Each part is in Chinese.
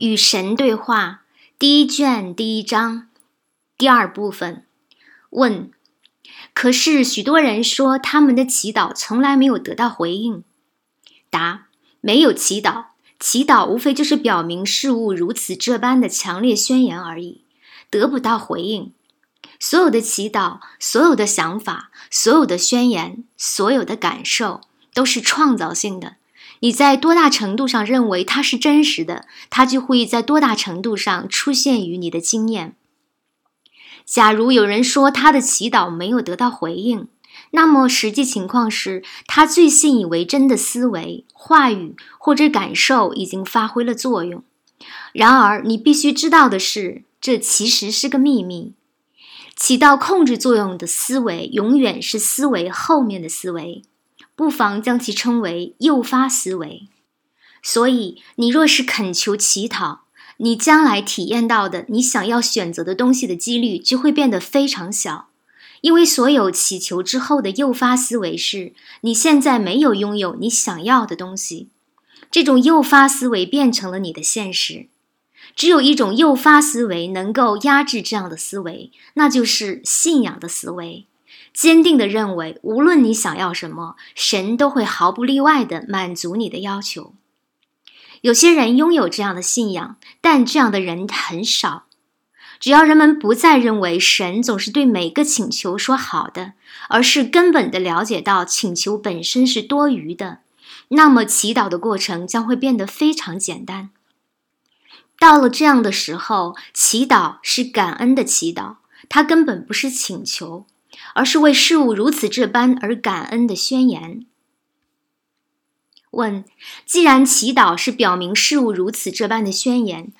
与神对话第一卷第一章第二部分。问：可是许多人说他们的祈祷从来没有得到回应。答：没有祈祷，祈祷无非就是表明事物如此这般的强烈宣言而已，得不到回应。所有的祈祷，所有的想法，所有的宣言，所有的感受，都是创造性的。你在多大程度上认为它是真实的，它就会在多大程度上出现于你的经验。假如有人说他的祈祷没有得到回应，那么实际情况是他最信以为真的思维、话语或者感受已经发挥了作用。然而，你必须知道的是，这其实是个秘密。起到控制作用的思维，永远是思维后面的思维。不妨将其称为诱发思维。所以，你若是恳求乞讨，你将来体验到的你想要选择的东西的几率就会变得非常小，因为所有祈求之后的诱发思维是你现在没有拥有你想要的东西。这种诱发思维变成了你的现实。只有一种诱发思维能够压制这样的思维，那就是信仰的思维。坚定地认为，无论你想要什么，神都会毫不例外地满足你的要求。有些人拥有这样的信仰，但这样的人很少。只要人们不再认为神总是对每个请求说好的，而是根本地了解到请求本身是多余的，那么祈祷的过程将会变得非常简单。到了这样的时候，祈祷是感恩的祈祷，它根本不是请求。而是为事物如此这般而感恩的宣言。问：既然祈祷是表明事物如此这般的宣言，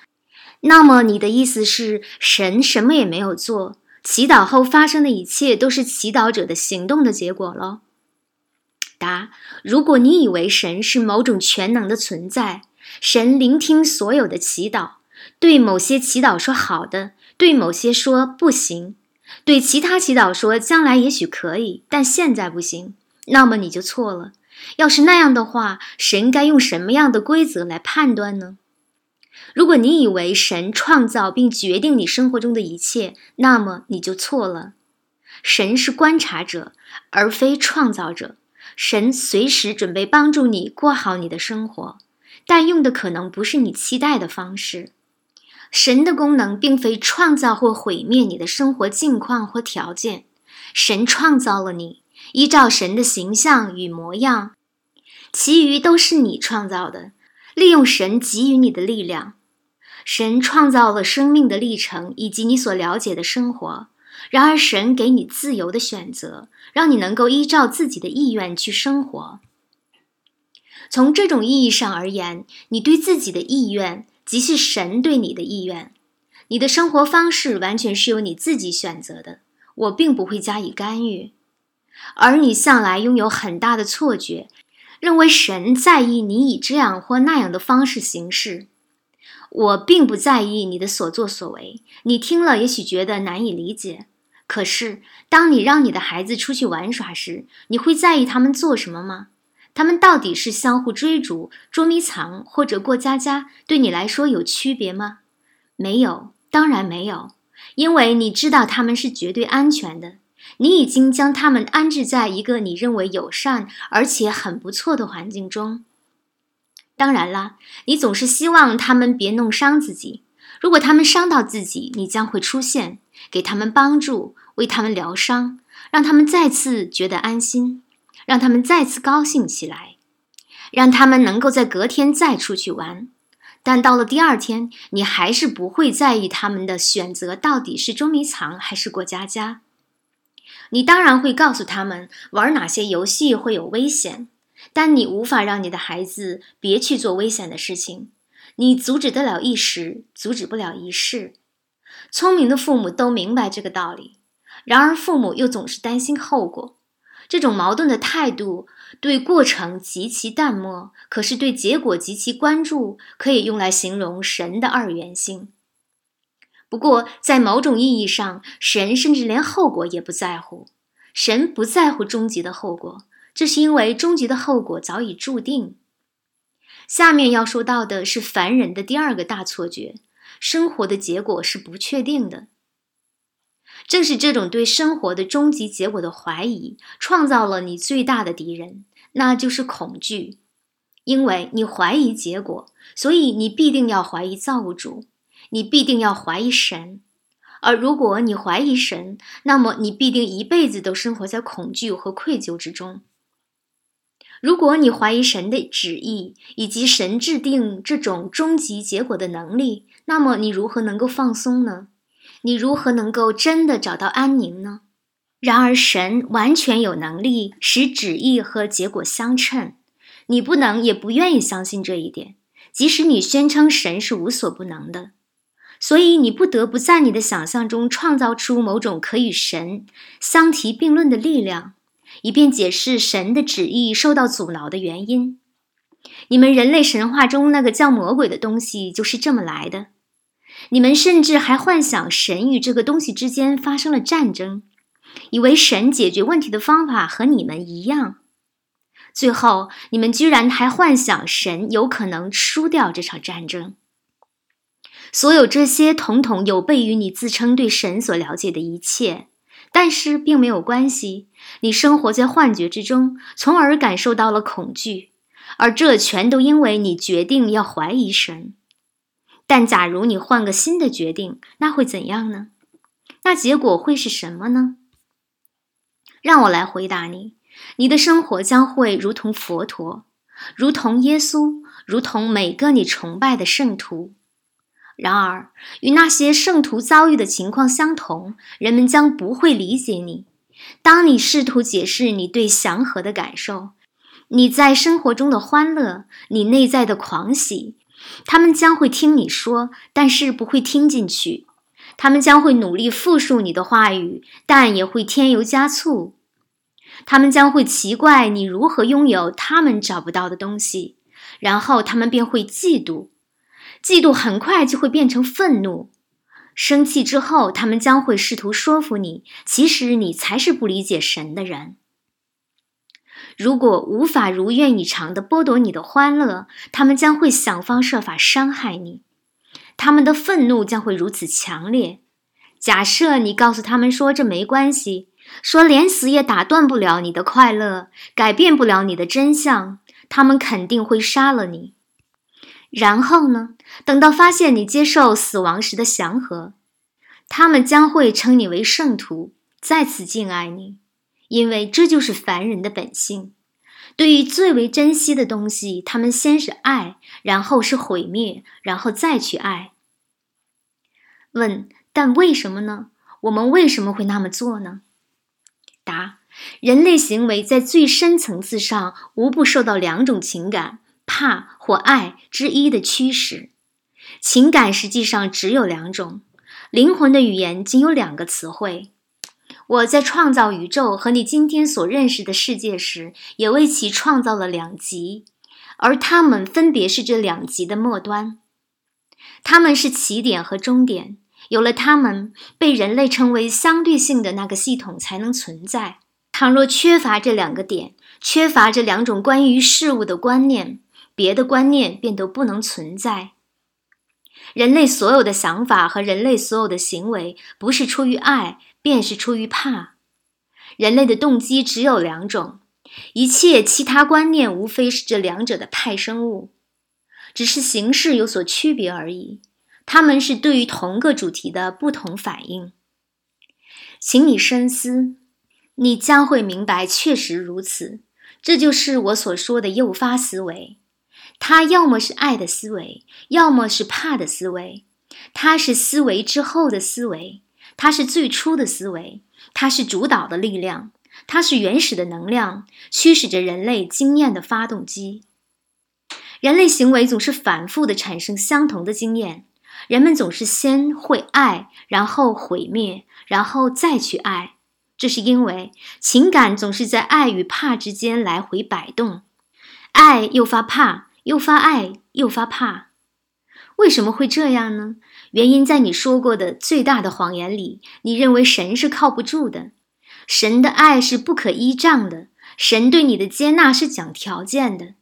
那么你的意思是神什么也没有做，祈祷后发生的一切都是祈祷者的行动的结果喽？答：如果你以为神是某种全能的存在，神聆听所有的祈祷，对某些祈祷说好的，对某些说不行。对其他祈祷说将来也许可以，但现在不行，那么你就错了。要是那样的话，神该用什么样的规则来判断呢？如果你以为神创造并决定你生活中的一切，那么你就错了。神是观察者，而非创造者。神随时准备帮助你过好你的生活，但用的可能不是你期待的方式。神的功能并非创造或毁灭你的生活境况或条件，神创造了你，依照神的形象与模样，其余都是你创造的。利用神给予你的力量，神创造了生命的历程以及你所了解的生活。然而，神给你自由的选择，让你能够依照自己的意愿去生活。从这种意义上而言，你对自己的意愿。即是神对你的意愿，你的生活方式完全是由你自己选择的，我并不会加以干预。而你向来拥有很大的错觉，认为神在意你以这样或那样的方式行事。我并不在意你的所作所为，你听了也许觉得难以理解。可是，当你让你的孩子出去玩耍时，你会在意他们做什么吗？他们到底是相互追逐、捉迷藏，或者过家家？对你来说有区别吗？没有，当然没有，因为你知道他们是绝对安全的。你已经将他们安置在一个你认为友善而且很不错的环境中。当然啦，你总是希望他们别弄伤自己。如果他们伤到自己，你将会出现，给他们帮助，为他们疗伤，让他们再次觉得安心。让他们再次高兴起来，让他们能够在隔天再出去玩。但到了第二天，你还是不会在意他们的选择到底是捉迷藏还是过家家。你当然会告诉他们玩哪些游戏会有危险，但你无法让你的孩子别去做危险的事情。你阻止得了一时，阻止不了一世。聪明的父母都明白这个道理，然而父母又总是担心后果。这种矛盾的态度，对过程极其淡漠，可是对结果极其关注，可以用来形容神的二元性。不过，在某种意义上，神甚至连后果也不在乎。神不在乎终极的后果，这是因为终极的后果早已注定。下面要说到的是凡人的第二个大错觉：生活的结果是不确定的。正是这种对生活的终极结果的怀疑，创造了你最大的敌人，那就是恐惧。因为你怀疑结果，所以你必定要怀疑造物主，你必定要怀疑神。而如果你怀疑神，那么你必定一辈子都生活在恐惧和愧疚之中。如果你怀疑神的旨意以及神制定这种终极结果的能力，那么你如何能够放松呢？你如何能够真的找到安宁呢？然而，神完全有能力使旨意和结果相称。你不能也不愿意相信这一点，即使你宣称神是无所不能的。所以，你不得不在你的想象中创造出某种可与神相提并论的力量。以便解释神的旨意受到阻挠的原因，你们人类神话中那个叫魔鬼的东西就是这么来的。你们甚至还幻想神与这个东西之间发生了战争，以为神解决问题的方法和你们一样。最后，你们居然还幻想神有可能输掉这场战争。所有这些，统统有悖于你自称对神所了解的一切。但是并没有关系，你生活在幻觉之中，从而感受到了恐惧，而这全都因为你决定要怀疑神。但假如你换个新的决定，那会怎样呢？那结果会是什么呢？让我来回答你：你的生活将会如同佛陀，如同耶稣，如同每个你崇拜的圣徒。然而，与那些圣徒遭遇的情况相同，人们将不会理解你。当你试图解释你对祥和的感受，你在生活中的欢乐，你内在的狂喜，他们将会听你说，但是不会听进去。他们将会努力复述你的话语，但也会添油加醋。他们将会奇怪你如何拥有他们找不到的东西，然后他们便会嫉妒。嫉妒很快就会变成愤怒，生气之后，他们将会试图说服你，其实你才是不理解神的人。如果无法如愿以偿地剥夺你的欢乐，他们将会想方设法伤害你。他们的愤怒将会如此强烈。假设你告诉他们说这没关系，说连死也打断不了你的快乐，改变不了你的真相，他们肯定会杀了你。然后呢？等到发现你接受死亡时的祥和，他们将会称你为圣徒，再次敬爱你，因为这就是凡人的本性。对于最为珍惜的东西，他们先是爱，然后是毁灭，然后再去爱。问：但为什么呢？我们为什么会那么做呢？答：人类行为在最深层次上无不受到两种情感。怕或爱之一的驱使，情感实际上只有两种。灵魂的语言仅有两个词汇。我在创造宇宙和你今天所认识的世界时，也为其创造了两极，而它们分别是这两极的末端。它们是起点和终点。有了它们，被人类称为相对性的那个系统才能存在。倘若缺乏这两个点，缺乏这两种关于事物的观念。别的观念便都不能存在。人类所有的想法和人类所有的行为，不是出于爱，便是出于怕。人类的动机只有两种，一切其他观念无非是这两者的派生物，只是形式有所区别而已。他们是对于同个主题的不同反应。请你深思，你将会明白，确实如此。这就是我所说的诱发思维。它要么是爱的思维，要么是怕的思维。它是思维之后的思维，它是最初的思维，它是主导的力量，它是原始的能量，驱使着人类经验的发动机。人类行为总是反复的产生相同的经验，人们总是先会爱，然后毁灭，然后再去爱。这是因为情感总是在爱与怕之间来回摆动，爱诱发怕。又发爱，又发怕，为什么会这样呢？原因在你说过的最大的谎言里。你认为神是靠不住的，神的爱是不可依仗的，神对你的接纳是讲条件的。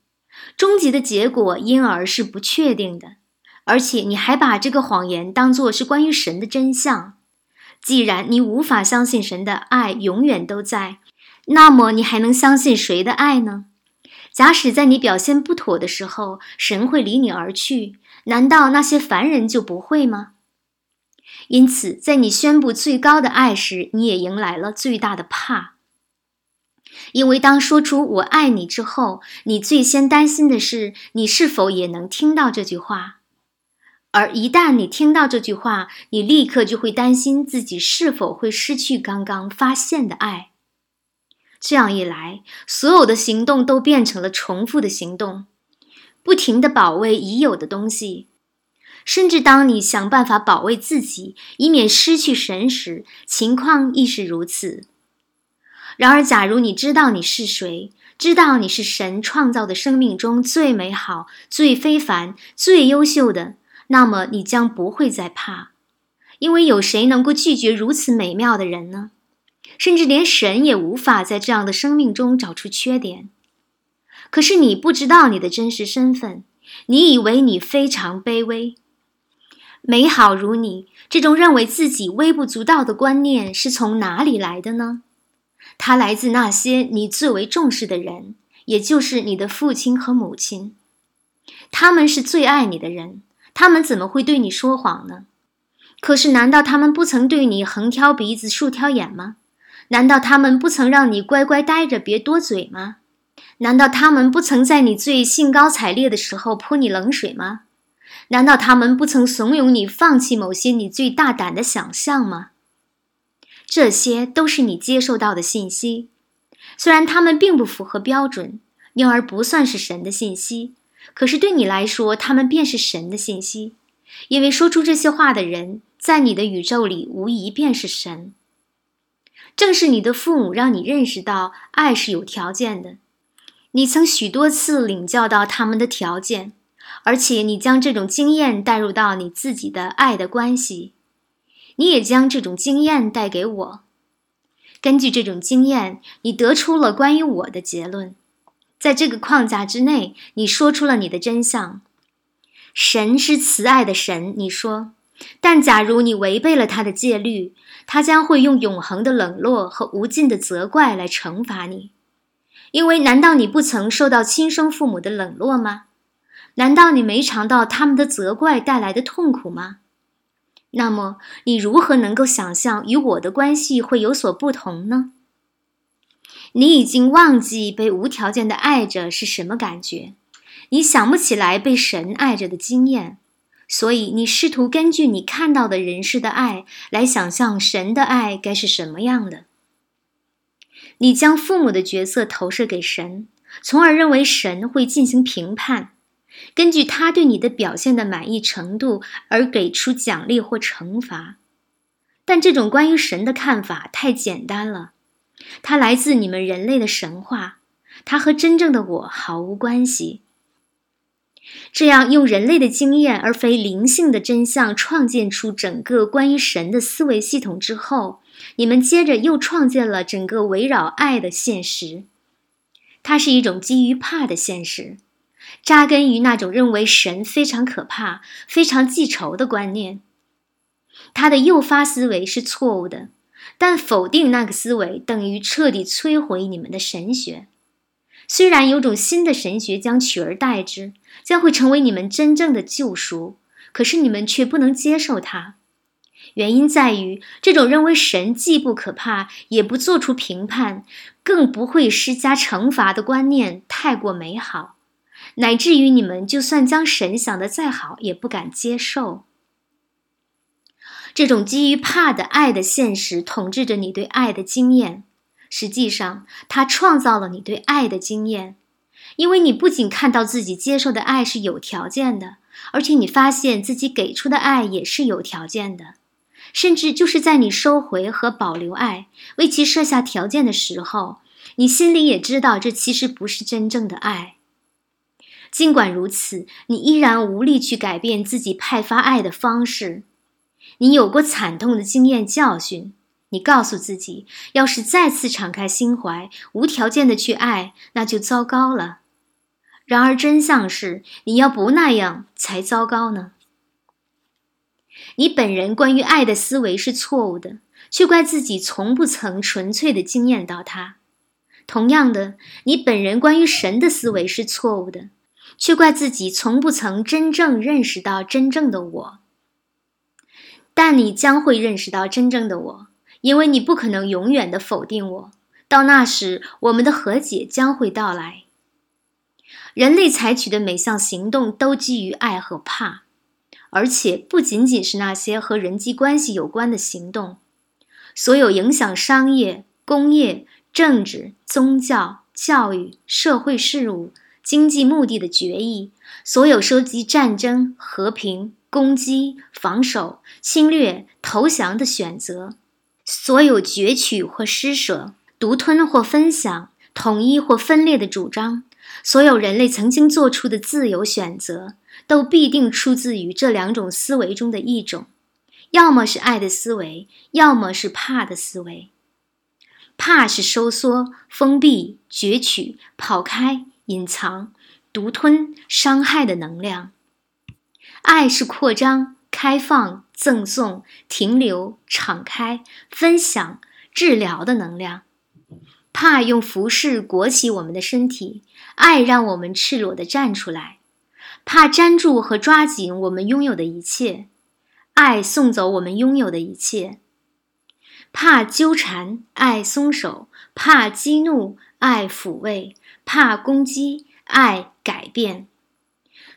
终极的结果因而是不确定的，而且你还把这个谎言当作是关于神的真相。既然你无法相信神的爱永远都在，那么你还能相信谁的爱呢？假使在你表现不妥的时候，神会离你而去，难道那些凡人就不会吗？因此，在你宣布最高的爱时，你也迎来了最大的怕，因为当说出“我爱你”之后，你最先担心的是你是否也能听到这句话。而一旦你听到这句话，你立刻就会担心自己是否会失去刚刚发现的爱。这样一来，所有的行动都变成了重复的行动，不停地保卫已有的东西。甚至当你想办法保卫自己，以免失去神时，情况亦是如此。然而，假如你知道你是谁，知道你是神创造的生命中最美好、最非凡、最优秀的。那么你将不会再怕，因为有谁能够拒绝如此美妙的人呢？甚至连神也无法在这样的生命中找出缺点。可是你不知道你的真实身份，你以为你非常卑微。美好如你这种认为自己微不足道的观念是从哪里来的呢？它来自那些你最为重视的人，也就是你的父亲和母亲。他们是最爱你的人。他们怎么会对你说谎呢？可是，难道他们不曾对你横挑鼻子竖挑眼吗？难道他们不曾让你乖乖待着，别多嘴吗？难道他们不曾在你最兴高采烈的时候泼你冷水吗？难道他们不曾怂恿你放弃某些你最大胆的想象吗？这些都是你接受到的信息，虽然他们并不符合标准，因而不算是神的信息。可是对你来说，他们便是神的信息，因为说出这些话的人，在你的宇宙里无疑便是神。正是你的父母让你认识到爱是有条件的，你曾许多次领教到他们的条件，而且你将这种经验带入到你自己的爱的关系，你也将这种经验带给我。根据这种经验，你得出了关于我的结论。在这个框架之内，你说出了你的真相。神是慈爱的神，你说。但假如你违背了他的戒律，他将会用永恒的冷落和无尽的责怪来惩罚你。因为，难道你不曾受到亲生父母的冷落吗？难道你没尝到他们的责怪带来的痛苦吗？那么，你如何能够想象与我的关系会有所不同呢？你已经忘记被无条件的爱着是什么感觉，你想不起来被神爱着的经验，所以你试图根据你看到的人世的爱来想象神的爱该是什么样的。你将父母的角色投射给神，从而认为神会进行评判，根据他对你的表现的满意程度而给出奖励或惩罚。但这种关于神的看法太简单了。它来自你们人类的神话，它和真正的我毫无关系。这样用人类的经验而非灵性的真相创建出整个关于神的思维系统之后，你们接着又创建了整个围绕爱的现实。它是一种基于怕的现实，扎根于那种认为神非常可怕、非常记仇的观念。它的诱发思维是错误的。但否定那个思维，等于彻底摧毁你们的神学。虽然有种新的神学将取而代之，将会成为你们真正的救赎，可是你们却不能接受它。原因在于，这种认为神既不可怕，也不做出评判，更不会施加惩罚的观念太过美好，乃至于你们就算将神想得再好，也不敢接受。这种基于怕的爱的现实统治着你对爱的经验，实际上，它创造了你对爱的经验，因为你不仅看到自己接受的爱是有条件的，而且你发现自己给出的爱也是有条件的，甚至就是在你收回和保留爱，为其设下条件的时候，你心里也知道这其实不是真正的爱。尽管如此，你依然无力去改变自己派发爱的方式。你有过惨痛的经验教训，你告诉自己，要是再次敞开心怀，无条件的去爱，那就糟糕了。然而真相是，你要不那样才糟糕呢。你本人关于爱的思维是错误的，却怪自己从不曾纯粹的经验到它。同样的，你本人关于神的思维是错误的，却怪自己从不曾真正认识到真正的我。但你将会认识到真正的我，因为你不可能永远的否定我。到那时，我们的和解将会到来。人类采取的每项行动都基于爱和怕，而且不仅仅是那些和人际关系有关的行动，所有影响商业、工业。政治、宗教、教育、社会事务、经济目的的决议，所有涉及战争、和平、攻击、防守、侵略、投降的选择，所有攫取或施舍、独吞或分享、统一或分裂的主张，所有人类曾经做出的自由选择，都必定出自于这两种思维中的一种，要么是爱的思维，要么是怕的思维。怕是收缩、封闭、攫取、跑开、隐藏、独吞、伤害的能量；爱是扩张、开放、赠送、停留、敞开、分享、治疗的能量。怕用服饰裹起我们的身体，爱让我们赤裸地站出来；怕粘住和抓紧我们拥有的一切，爱送走我们拥有的一切。怕纠缠，爱松手；怕激怒，爱抚慰；怕攻击，爱改变。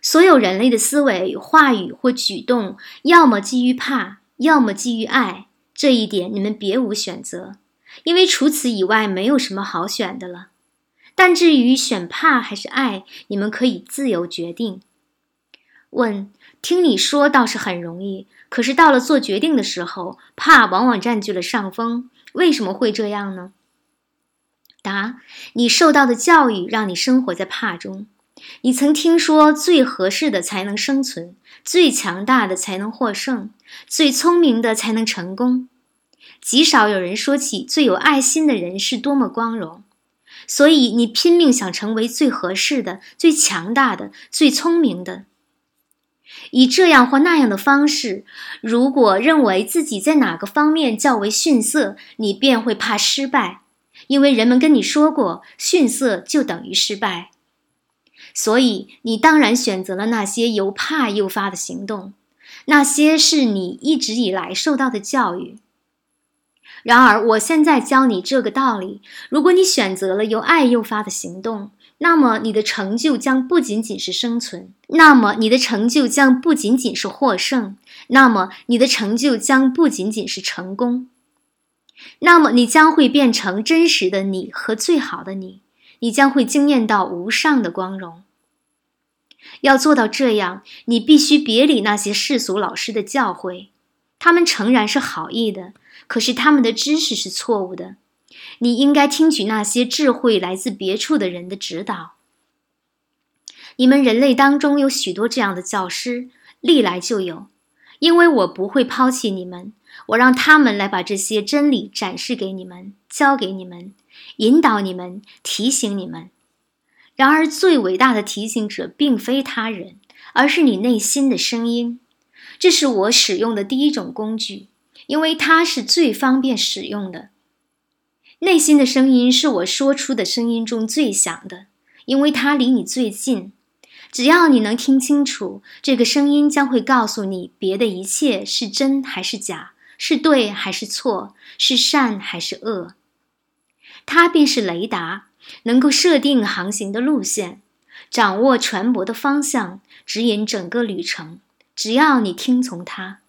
所有人类的思维、话语或举动，要么基于怕，要么基于爱。这一点你们别无选择，因为除此以外没有什么好选的了。但至于选怕还是爱，你们可以自由决定。问。听你说倒是很容易，可是到了做决定的时候，怕往往占据了上风。为什么会这样呢？答：你受到的教育让你生活在怕中。你曾听说最合适的才能生存，最强大的才能获胜，最聪明的才能成功。极少有人说起最有爱心的人是多么光荣，所以你拼命想成为最合适的、最强大的、最聪明的。以这样或那样的方式，如果认为自己在哪个方面较为逊色，你便会怕失败，因为人们跟你说过，逊色就等于失败。所以你当然选择了那些由怕诱发的行动，那些是你一直以来受到的教育。然而，我现在教你这个道理：如果你选择了由爱诱发的行动，那么你的成就将不仅仅是生存，那么你的成就将不仅仅是获胜，那么你的成就将不仅仅是成功，那么你将会变成真实的你和最好的你，你将会惊艳到无上的光荣。要做到这样，你必须别理那些世俗老师的教诲，他们诚然是好意的，可是他们的知识是错误的。你应该听取那些智慧来自别处的人的指导。你们人类当中有许多这样的教师，历来就有。因为我不会抛弃你们，我让他们来把这些真理展示给你们，教给你们，引导你们，提醒你们。然而，最伟大的提醒者并非他人，而是你内心的声音。这是我使用的第一种工具，因为它是最方便使用的。内心的声音是我说出的声音中最响的，因为它离你最近。只要你能听清楚，这个声音将会告诉你别的一切是真还是假，是对还是错，是善还是恶。它便是雷达，能够设定航行的路线，掌握船舶的方向，指引整个旅程。只要你听从它。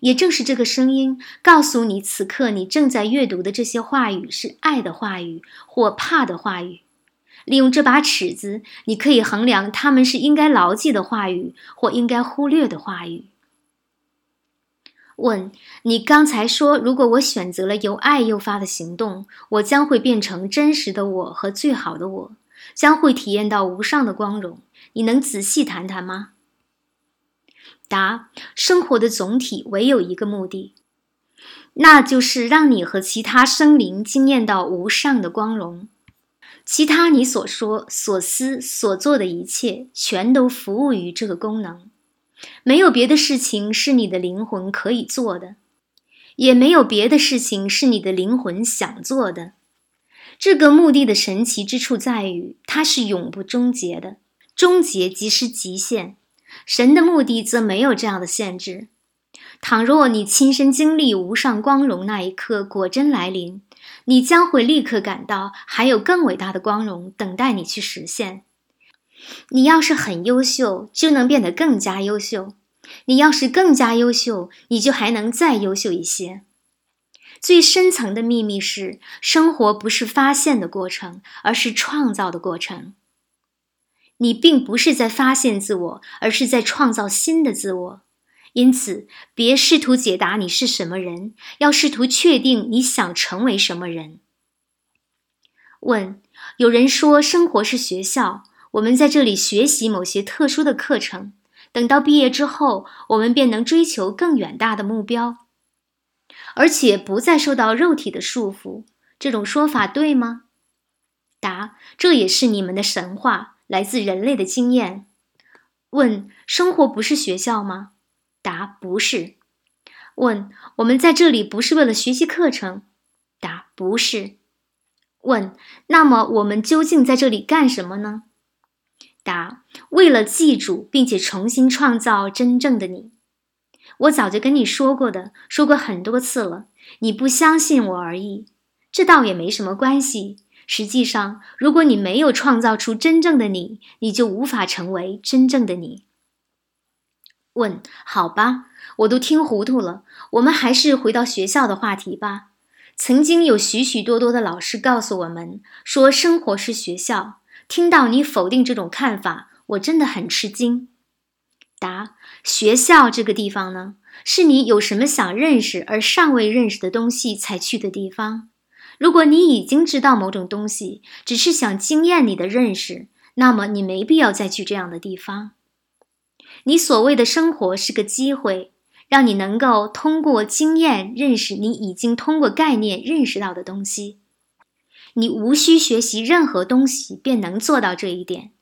也正是这个声音告诉你，此刻你正在阅读的这些话语是爱的话语或怕的话语。利用这把尺子，你可以衡量他们是应该牢记的话语或应该忽略的话语。问你刚才说，如果我选择了由爱诱发的行动，我将会变成真实的我和最好的我，将会体验到无上的光荣。你能仔细谈谈吗？答：生活的总体唯有一个目的，那就是让你和其他生灵惊艳到无上的光荣。其他你所说、所思、所做的一切，全都服务于这个功能。没有别的事情是你的灵魂可以做的，也没有别的事情是你的灵魂想做的。这个目的的神奇之处在于，它是永不终结的。终结即是极限。神的目的则没有这样的限制。倘若你亲身经历无上光荣那一刻果真来临。你将会立刻感到还有更伟大的光荣等待你去实现。你要是很优秀，就能变得更加优秀；你要是更加优秀，你就还能再优秀一些。最深层的秘密是，生活不是发现的过程，而是创造的过程。你并不是在发现自我，而是在创造新的自我。因此，别试图解答你是什么人，要试图确定你想成为什么人。问：有人说生活是学校，我们在这里学习某些特殊的课程，等到毕业之后，我们便能追求更远大的目标，而且不再受到肉体的束缚。这种说法对吗？答：这也是你们的神话，来自人类的经验。问：生活不是学校吗？答不是。问我们在这里不是为了学习课程？答不是。问那么我们究竟在这里干什么呢？答为了记住并且重新创造真正的你。我早就跟你说过的，说过很多次了，你不相信我而已。这倒也没什么关系。实际上，如果你没有创造出真正的你，你就无法成为真正的你。问好吧，我都听糊涂了。我们还是回到学校的话题吧。曾经有许许多多的老师告诉我们说，生活是学校。听到你否定这种看法，我真的很吃惊。答：学校这个地方呢，是你有什么想认识而尚未认识的东西才去的地方。如果你已经知道某种东西，只是想惊艳你的认识，那么你没必要再去这样的地方。你所谓的生活是个机会，让你能够通过经验认识你已经通过概念认识到的东西。你无需学习任何东西便能做到这一点，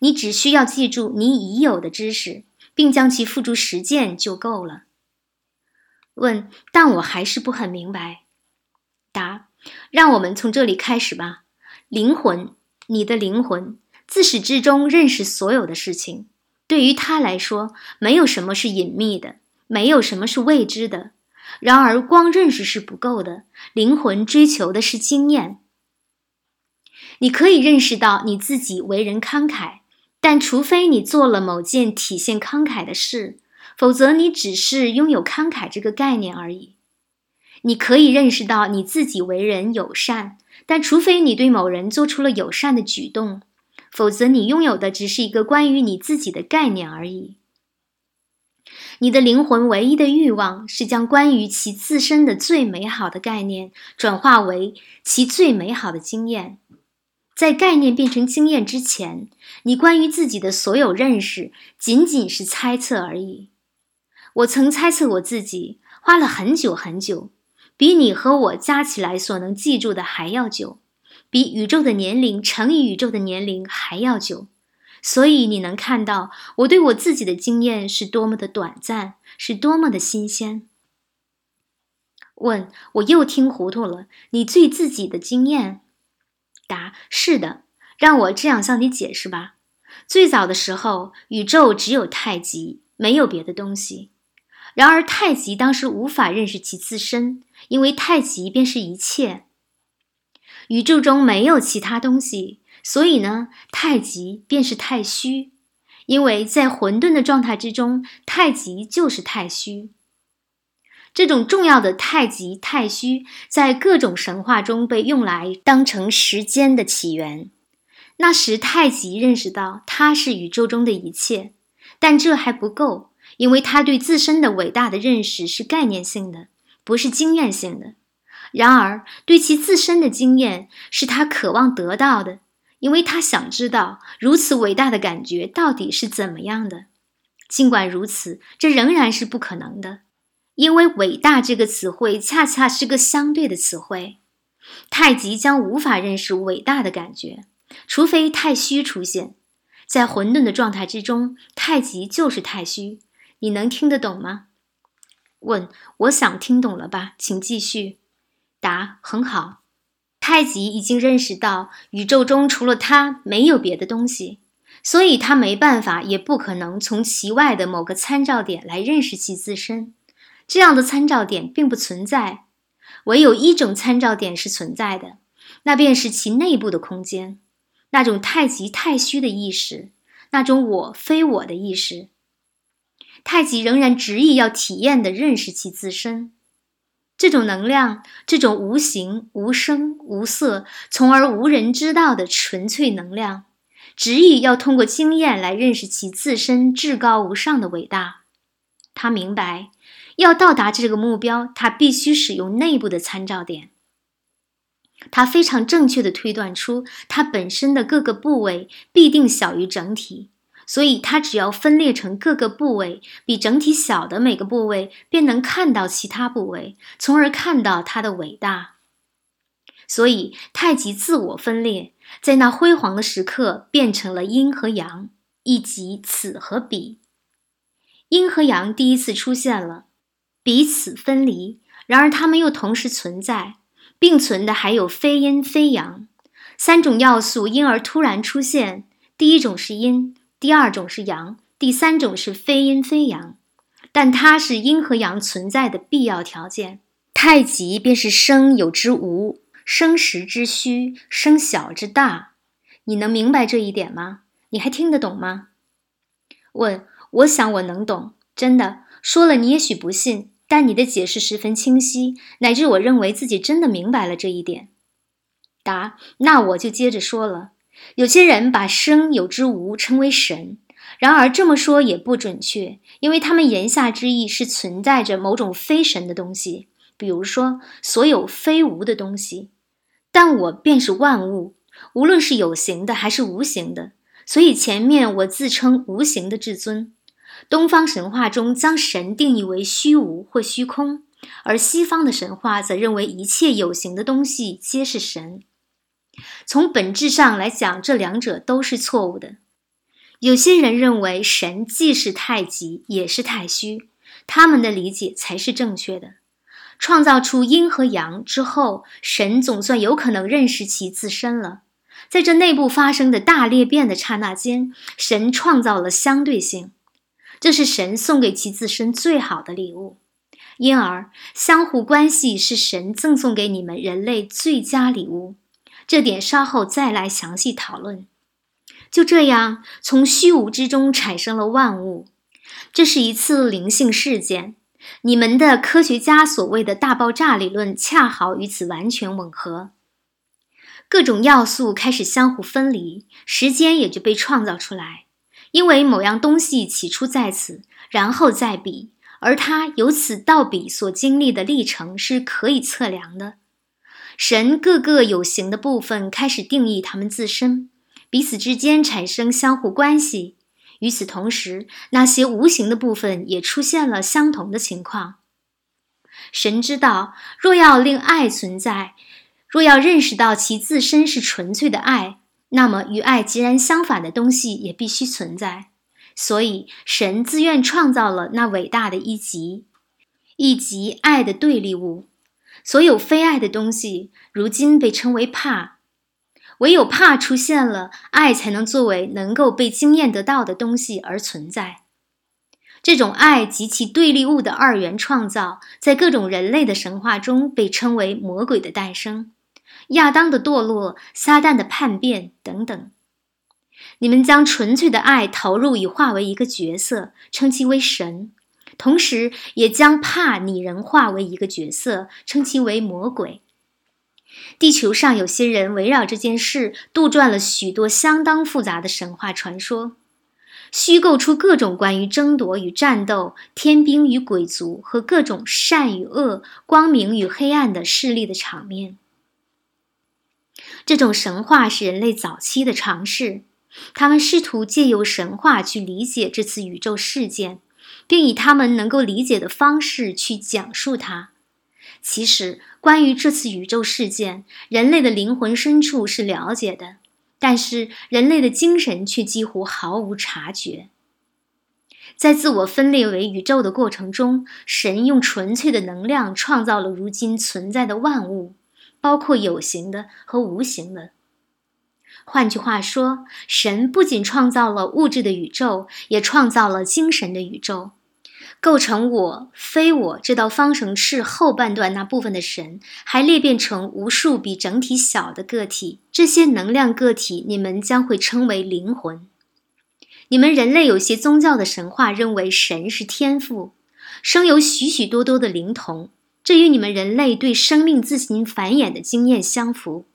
你只需要记住你已有的知识，并将其付诸实践就够了。问，但我还是不很明白。答，让我们从这里开始吧。灵魂，你的灵魂自始至终认识所有的事情。对于他来说，没有什么是隐秘的，没有什么是未知的。然而，光认识是不够的，灵魂追求的是经验。你可以认识到你自己为人慷慨，但除非你做了某件体现慷慨的事，否则你只是拥有慷慨这个概念而已。你可以认识到你自己为人友善，但除非你对某人做出了友善的举动。否则，你拥有的只是一个关于你自己的概念而已。你的灵魂唯一的欲望是将关于其自身的最美好的概念转化为其最美好的经验。在概念变成经验之前，你关于自己的所有认识仅仅是猜测而已。我曾猜测我自己，花了很久很久，比你和我加起来所能记住的还要久。比宇宙的年龄乘以宇宙的年龄还要久，所以你能看到我对我自己的经验是多么的短暂，是多么的新鲜。问，我又听糊涂了。你对自己的经验？答：是的。让我这样向你解释吧。最早的时候，宇宙只有太极，没有别的东西。然而，太极当时无法认识其自身，因为太极便是一切。宇宙中没有其他东西，所以呢，太极便是太虚。因为在混沌的状态之中，太极就是太虚。这种重要的太极太虚，在各种神话中被用来当成时间的起源。那时，太极认识到它是宇宙中的一切，但这还不够，因为它对自身的伟大的认识是概念性的，不是经验性的。然而，对其自身的经验是他渴望得到的，因为他想知道如此伟大的感觉到底是怎么样的。尽管如此，这仍然是不可能的，因为“伟大”这个词汇恰恰是个相对的词汇。太极将无法认识伟大的感觉，除非太虚出现。在混沌的状态之中，太极就是太虚。你能听得懂吗？问：我想听懂了吧？请继续。答：很好。太极已经认识到宇宙中除了它没有别的东西，所以它没办法也不可能从其外的某个参照点来认识其自身。这样的参照点并不存在，唯有一种参照点是存在的，那便是其内部的空间，那种太极太虚的意识，那种我非我的意识。太极仍然执意要体验的认识其自身。这种能量，这种无形、无声、无色，从而无人知道的纯粹能量，执意要通过经验来认识其自身至高无上的伟大。他明白，要到达这个目标，他必须使用内部的参照点。他非常正确的推断出，它本身的各个部位必定小于整体。所以，它只要分裂成各个部位，比整体小的每个部位，便能看到其他部位，从而看到它的伟大。所以，太极自我分裂，在那辉煌的时刻变成了阴和阳，以及此和彼。阴和阳第一次出现了，彼此分离，然而它们又同时存在，并存的还有非阴非阳三种要素，因而突然出现。第一种是阴。第二种是阳，第三种是非阴非阳，但它是阴和阳存在的必要条件。太极便是生有之无，生实之虚，生小之大。你能明白这一点吗？你还听得懂吗？问，我想我能懂，真的。说了你也许不信，但你的解释十分清晰，乃至我认为自己真的明白了这一点。答，那我就接着说了。有些人把生有之无称为神，然而这么说也不准确，因为他们言下之意是存在着某种非神的东西，比如说所有非无的东西。但我便是万物，无论是有形的还是无形的，所以前面我自称无形的至尊。东方神话中将神定义为虚无或虚空，而西方的神话则认为一切有形的东西皆是神。从本质上来讲，这两者都是错误的。有些人认为神既是太极，也是太虚，他们的理解才是正确的。创造出阴和阳之后，神总算有可能认识其自身了。在这内部发生的大裂变的刹那间，神创造了相对性，这是神送给其自身最好的礼物。因而，相互关系是神赠送给你们人类最佳礼物。这点稍后再来详细讨论。就这样，从虚无之中产生了万物，这是一次灵性事件。你们的科学家所谓的大爆炸理论恰好与此完全吻合。各种要素开始相互分离，时间也就被创造出来，因为某样东西起初在此，然后在彼，而它由此到彼所经历的历程是可以测量的。神各个有形的部分开始定义他们自身，彼此之间产生相互关系。与此同时，那些无形的部分也出现了相同的情况。神知道，若要令爱存在，若要认识到其自身是纯粹的爱，那么与爱截然相反的东西也必须存在。所以，神自愿创造了那伟大的一极，一极爱的对立物。所有非爱的东西，如今被称为怕。唯有怕出现了，爱才能作为能够被经验得到的东西而存在。这种爱及其对立物的二元创造，在各种人类的神话中被称为魔鬼的诞生、亚当的堕落、撒旦的叛变等等。你们将纯粹的爱投入，以化为一个角色，称其为神。同时，也将怕拟人化为一个角色，称其为魔鬼。地球上有些人围绕这件事杜撰了许多相当复杂的神话传说，虚构出各种关于争夺与战斗、天兵与鬼族和各种善与恶、光明与黑暗的势力的场面。这种神话是人类早期的尝试，他们试图借由神话去理解这次宇宙事件。并以他们能够理解的方式去讲述它。其实，关于这次宇宙事件，人类的灵魂深处是了解的，但是人类的精神却几乎毫无察觉。在自我分裂为宇宙的过程中，神用纯粹的能量创造了如今存在的万物，包括有形的和无形的。换句话说，神不仅创造了物质的宇宙，也创造了精神的宇宙。构成我非我这道方程式后半段那部分的神，还裂变成无数比整体小的个体。这些能量个体，你们将会称为灵魂。你们人类有些宗教的神话认为神是天赋，生有许许多多的灵童，这与你们人类对生命自行繁衍的经验相符。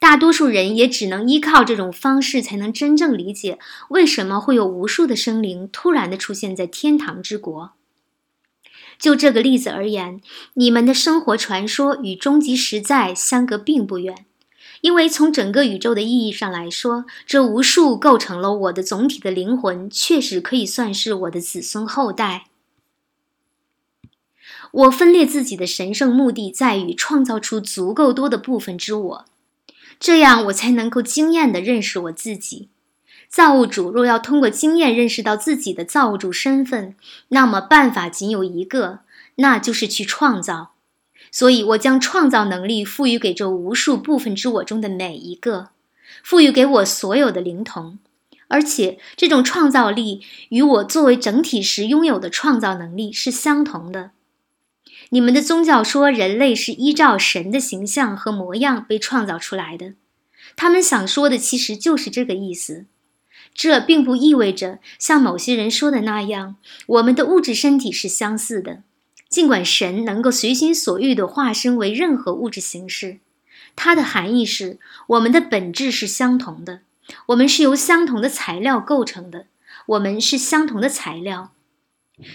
大多数人也只能依靠这种方式，才能真正理解为什么会有无数的生灵突然的出现在天堂之国。就这个例子而言，你们的生活传说与终极实在相隔并不远，因为从整个宇宙的意义上来说，这无数构成了我的总体的灵魂，确实可以算是我的子孙后代。我分裂自己的神圣目的在于创造出足够多的部分之我。这样，我才能够惊艳地认识我自己。造物主若要通过经验认识到自己的造物主身份，那么办法仅有一个，那就是去创造。所以，我将创造能力赋予给这无数部分之我中的每一个，赋予给我所有的灵童，而且这种创造力与我作为整体时拥有的创造能力是相同的。你们的宗教说人类是依照神的形象和模样被创造出来的，他们想说的其实就是这个意思。这并不意味着像某些人说的那样，我们的物质身体是相似的。尽管神能够随心所欲地化身为任何物质形式，它的含义是我们的本质是相同的。我们是由相同的材料构成的，我们是相同的材料。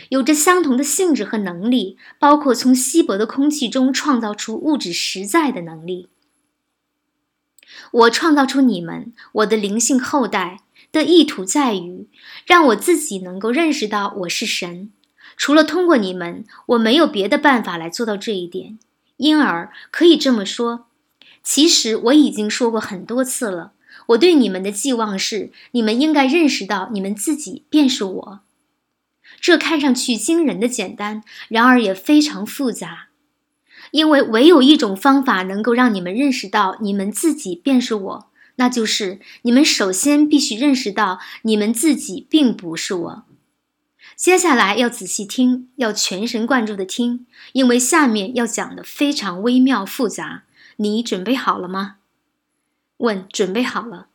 有着相同的性质和能力，包括从稀薄的空气中创造出物质实在的能力。我创造出你们，我的灵性后代的意图在于让我自己能够认识到我是神。除了通过你们，我没有别的办法来做到这一点。因而可以这么说，其实我已经说过很多次了。我对你们的寄望是，你们应该认识到你们自己便是我。这看上去惊人的简单，然而也非常复杂，因为唯有一种方法能够让你们认识到你们自己便是我，那就是你们首先必须认识到你们自己并不是我。接下来要仔细听，要全神贯注的听，因为下面要讲的非常微妙复杂。你准备好了吗？问：准备好了。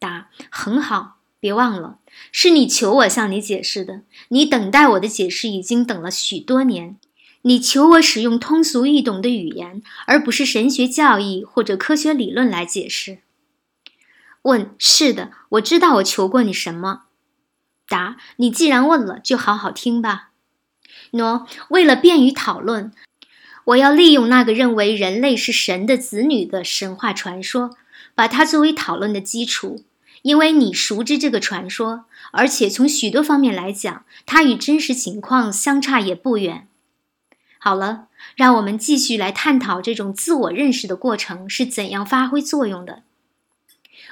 答：很好。别忘了，是你求我向你解释的。你等待我的解释已经等了许多年。你求我使用通俗易懂的语言，而不是神学教义或者科学理论来解释。问：是的，我知道我求过你什么。答：你既然问了，就好好听吧。喏，为了便于讨论，我要利用那个认为人类是神的子女的神话传说，把它作为讨论的基础。因为你熟知这个传说，而且从许多方面来讲，它与真实情况相差也不远。好了，让我们继续来探讨这种自我认识的过程是怎样发挥作用的。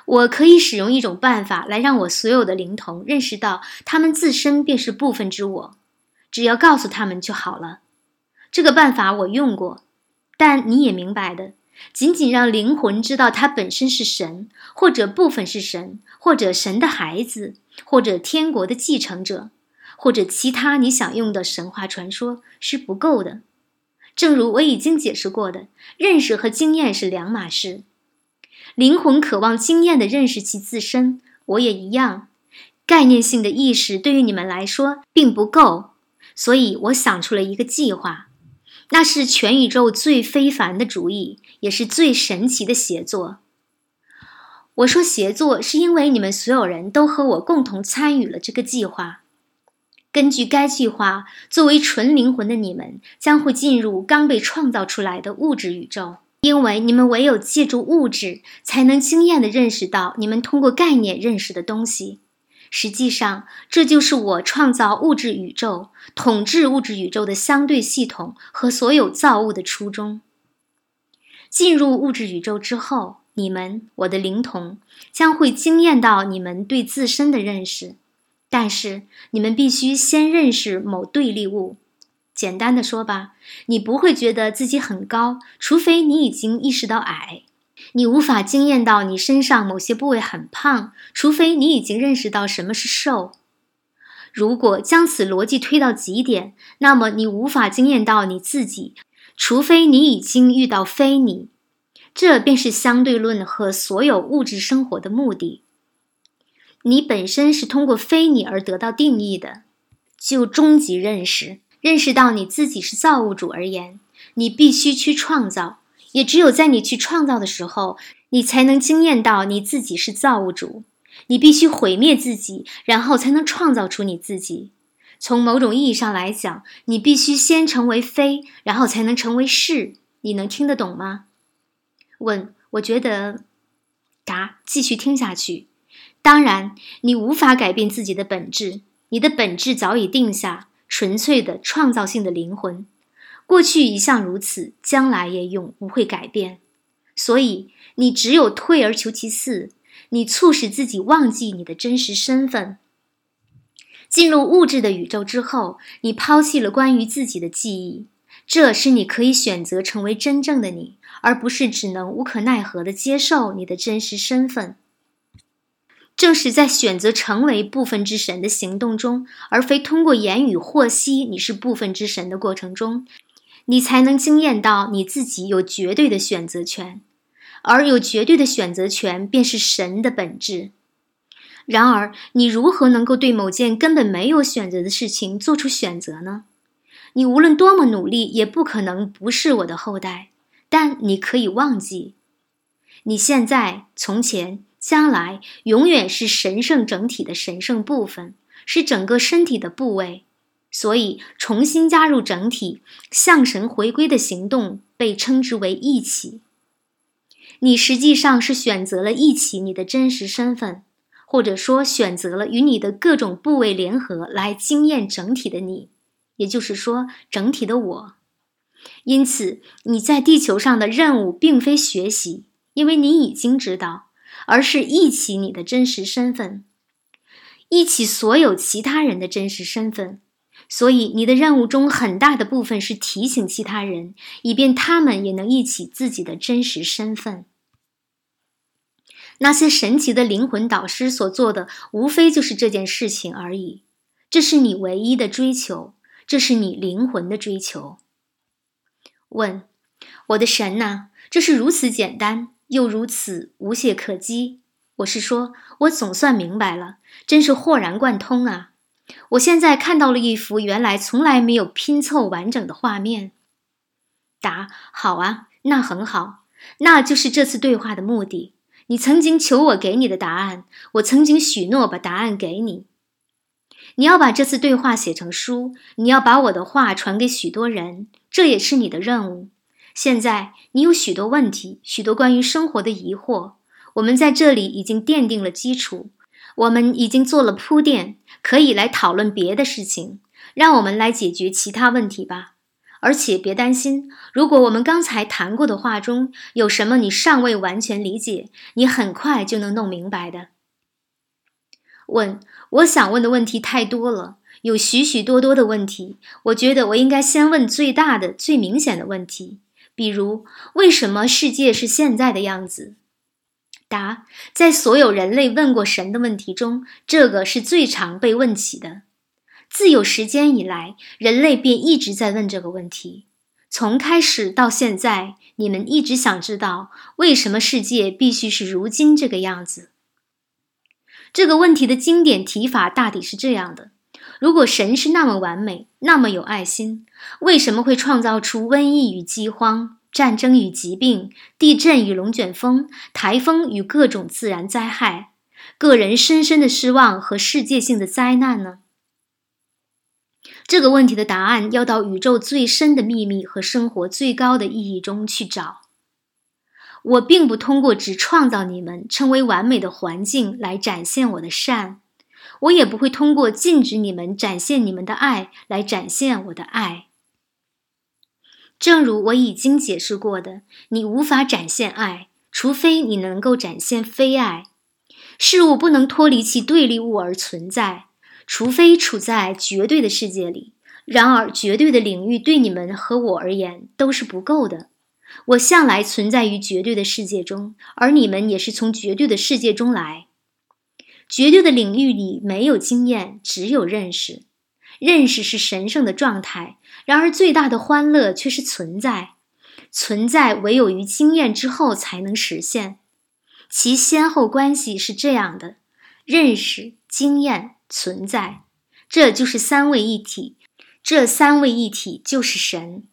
我可以使用一种办法来让我所有的灵童认识到，他们自身便是部分之我，只要告诉他们就好了。这个办法我用过，但你也明白的。仅仅让灵魂知道它本身是神，或者部分是神，或者神的孩子，或者天国的继承者，或者其他你想用的神话传说是不够的。正如我已经解释过的，认识和经验是两码事。灵魂渴望经验的认识其自身，我也一样。概念性的意识对于你们来说并不够，所以我想出了一个计划。那是全宇宙最非凡的主意，也是最神奇的协作。我说协作，是因为你们所有人都和我共同参与了这个计划。根据该计划，作为纯灵魂的你们将会进入刚被创造出来的物质宇宙，因为你们唯有借助物质，才能惊艳地认识到你们通过概念认识的东西。实际上，这就是我创造物质宇宙、统治物质宇宙的相对系统和所有造物的初衷。进入物质宇宙之后，你们，我的灵童，将会惊艳到你们对自身的认识。但是，你们必须先认识某对立物。简单的说吧，你不会觉得自己很高，除非你已经意识到矮；你无法惊艳到你身上某些部位很胖，除非你已经认识到什么是瘦。如果将此逻辑推到极点，那么你无法惊艳到你自己，除非你已经遇到非你。这便是相对论和所有物质生活的目的。你本身是通过非你而得到定义的。就终极认识，认识到你自己是造物主而言，你必须去创造。也只有在你去创造的时候，你才能惊艳到你自己是造物主。你必须毁灭自己，然后才能创造出你自己。从某种意义上来讲，你必须先成为非，然后才能成为是。你能听得懂吗？问，我觉得。答，继续听下去。当然，你无法改变自己的本质，你的本质早已定下，纯粹的创造性的灵魂，过去一向如此，将来也永不会改变。所以，你只有退而求其次，你促使自己忘记你的真实身份。进入物质的宇宙之后，你抛弃了关于自己的记忆，这是你可以选择成为真正的你，而不是只能无可奈何的接受你的真实身份。正是在选择成为部分之神的行动中，而非通过言语获悉你是部分之神的过程中，你才能惊艳到你自己有绝对的选择权，而有绝对的选择权便是神的本质。然而，你如何能够对某件根本没有选择的事情做出选择呢？你无论多么努力，也不可能不是我的后代。但你可以忘记，你现在、从前。将来永远是神圣整体的神圣部分，是整个身体的部位，所以重新加入整体、向神回归的行动被称之为一起。你实际上是选择了一起你的真实身份，或者说选择了与你的各种部位联合来经验整体的你，也就是说整体的我。因此，你在地球上的任务并非学习，因为你已经知道。而是忆起你的真实身份，忆起所有其他人的真实身份，所以你的任务中很大的部分是提醒其他人，以便他们也能忆起自己的真实身份。那些神奇的灵魂导师所做的，无非就是这件事情而已。这是你唯一的追求，这是你灵魂的追求。问，我的神呐，这是如此简单。又如此无懈可击。我是说，我总算明白了，真是豁然贯通啊！我现在看到了一幅原来从来没有拼凑完整的画面。答：好啊，那很好，那就是这次对话的目的。你曾经求我给你的答案，我曾经许诺把答案给你。你要把这次对话写成书，你要把我的话传给许多人，这也是你的任务。现在你有许多问题，许多关于生活的疑惑。我们在这里已经奠定了基础，我们已经做了铺垫，可以来讨论别的事情。让我们来解决其他问题吧。而且别担心，如果我们刚才谈过的话中有什么你尚未完全理解，你很快就能弄明白的。问，我想问的问题太多了，有许许多多的问题。我觉得我应该先问最大的、最明显的问题。比如，为什么世界是现在的样子？答：在所有人类问过神的问题中，这个是最常被问起的。自有时间以来，人类便一直在问这个问题。从开始到现在，你们一直想知道为什么世界必须是如今这个样子。这个问题的经典提法大抵是这样的。如果神是那么完美，那么有爱心，为什么会创造出瘟疫与饥荒、战争与疾病、地震与龙卷风、台风与各种自然灾害、个人深深的失望和世界性的灾难呢？这个问题的答案要到宇宙最深的秘密和生活最高的意义中去找。我并不通过只创造你们成为完美的环境来展现我的善。我也不会通过禁止你们展现你们的爱来展现我的爱。正如我已经解释过的，你无法展现爱，除非你能够展现非爱。事物不能脱离其对立物而存在，除非处在绝对的世界里。然而，绝对的领域对你们和我而言都是不够的。我向来存在于绝对的世界中，而你们也是从绝对的世界中来。绝对的领域里没有经验，只有认识。认识是神圣的状态，然而最大的欢乐却是存在。存在唯有于经验之后才能实现。其先后关系是这样的：认识、经验、存在，这就是三位一体。这三位一体就是神。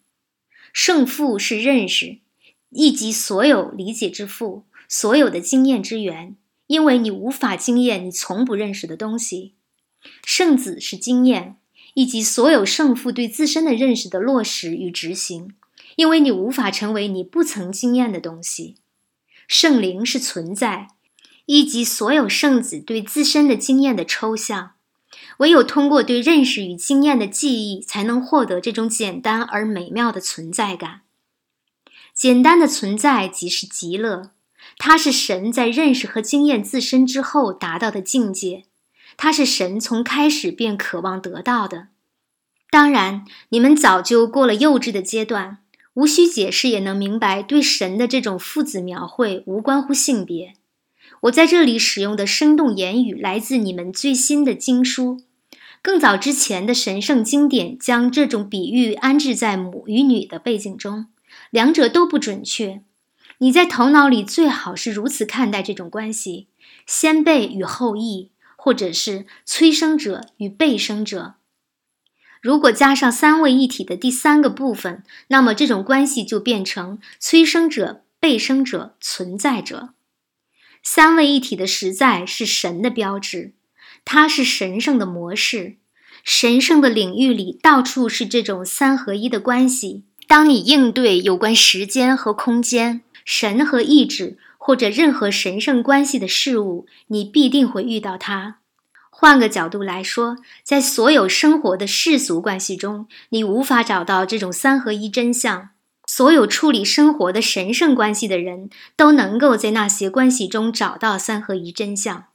胜负是认识，以及所有理解之父，所有的经验之源。因为你无法经验你从不认识的东西。圣子是经验，以及所有胜负对自身的认识的落实与执行。因为你无法成为你不曾经验的东西。圣灵是存在，以及所有圣子对自身的经验的抽象。唯有通过对认识与经验的记忆，才能获得这种简单而美妙的存在感。简单的存在即是极乐，它是神在认识和经验自身之后达到的境界，它是神从开始便渴望得到的。当然，你们早就过了幼稚的阶段，无需解释也能明白，对神的这种父子描绘无关乎性别。我在这里使用的生动言语来自你们最新的经书。更早之前的神圣经典将这种比喻安置在母与女的背景中，两者都不准确。你在头脑里最好是如此看待这种关系：先辈与后裔，或者是催生者与被生者。如果加上三位一体的第三个部分，那么这种关系就变成催生者、被生者、存在者。三位一体的实在是神的标志。它是神圣的模式，神圣的领域里到处是这种三合一的关系。当你应对有关时间和空间、神和意志或者任何神圣关系的事物，你必定会遇到它。换个角度来说，在所有生活的世俗关系中，你无法找到这种三合一真相。所有处理生活的神圣关系的人都能够在那些关系中找到三合一真相。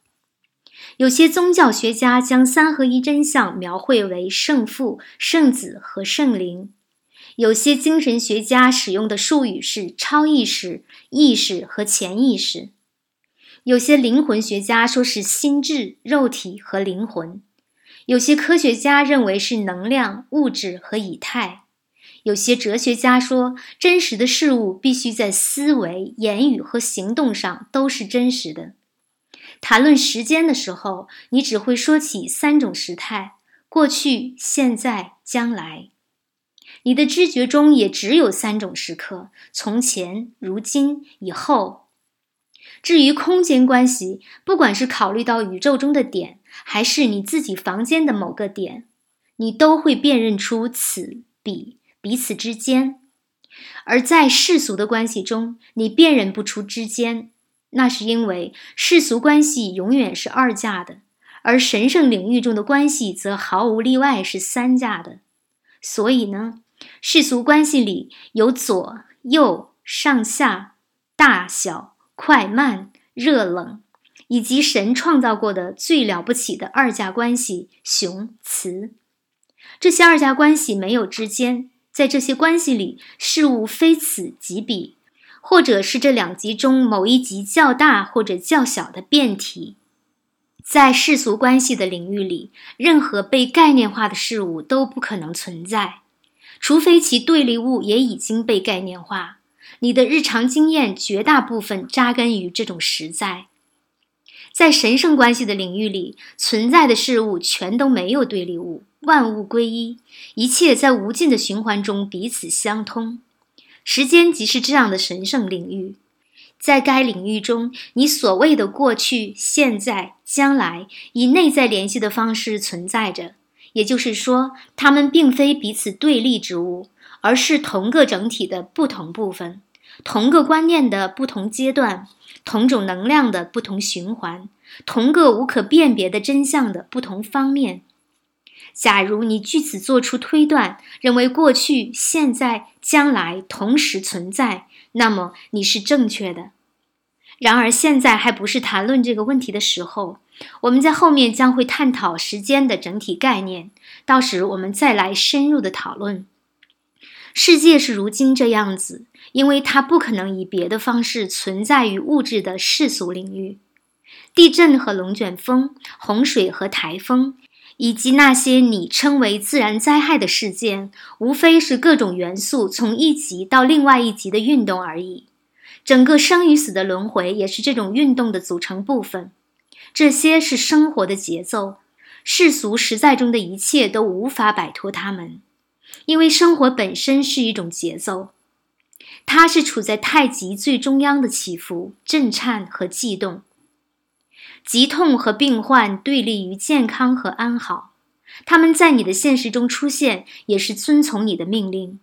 有些宗教学家将三合一真相描绘为圣父、圣子和圣灵；有些精神学家使用的术语是超意识、意识和潜意识；有些灵魂学家说是心智、肉体和灵魂；有些科学家认为是能量、物质和以太；有些哲学家说，真实的事物必须在思维、言语和行动上都是真实的。谈论时间的时候，你只会说起三种时态：过去、现在、将来。你的知觉中也只有三种时刻：从前、如今、以后。至于空间关系，不管是考虑到宇宙中的点，还是你自己房间的某个点，你都会辨认出此彼彼此之间；而在世俗的关系中，你辨认不出之间。那是因为世俗关系永远是二价的，而神圣领域中的关系则毫无例外是三价的。所以呢，世俗关系里有左右、上下、大小、快慢、热冷，以及神创造过的最了不起的二价关系雄雌。这些二价关系没有之间，在这些关系里，事物非此即彼。或者是这两极中某一极较大或者较小的变体，在世俗关系的领域里，任何被概念化的事物都不可能存在，除非其对立物也已经被概念化。你的日常经验绝大部分扎根于这种实在。在神圣关系的领域里，存在的事物全都没有对立物，万物归一，一切在无尽的循环中彼此相通。时间即是这样的神圣领域，在该领域中，你所谓的过去、现在、将来以内在联系的方式存在着。也就是说，它们并非彼此对立之物，而是同个整体的不同部分，同个观念的不同阶段，同种能量的不同循环，同个无可辨别的真相的不同方面。假如你据此做出推断，认为过去、现在、将来同时存在，那么你是正确的。然而，现在还不是谈论这个问题的时候。我们在后面将会探讨时间的整体概念，到时我们再来深入的讨论。世界是如今这样子，因为它不可能以别的方式存在于物质的世俗领域。地震和龙卷风、洪水和台风，以及那些你称为自然灾害的事件，无非是各种元素从一级到另外一级的运动而已。整个生与死的轮回也是这种运动的组成部分。这些是生活的节奏，世俗实在中的一切都无法摆脱它们，因为生活本身是一种节奏，它是处在太极最中央的起伏、震颤和悸动。疾痛和病患对立于健康和安好，他们在你的现实中出现，也是遵从你的命令。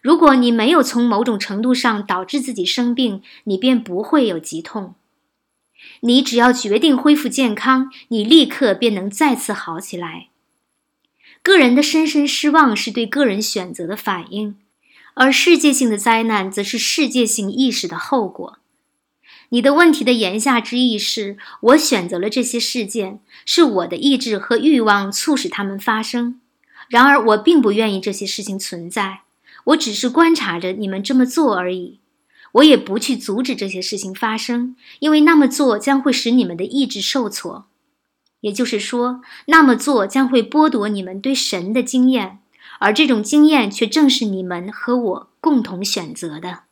如果你没有从某种程度上导致自己生病，你便不会有疾痛。你只要决定恢复健康，你立刻便能再次好起来。个人的深深失望是对个人选择的反应，而世界性的灾难则是世界性意识的后果。你的问题的言下之意是：我选择了这些事件，是我的意志和欲望促使它们发生。然而，我并不愿意这些事情存在，我只是观察着你们这么做而已。我也不去阻止这些事情发生，因为那么做将会使你们的意志受挫。也就是说，那么做将会剥夺你们对神的经验，而这种经验却正是你们和我共同选择的。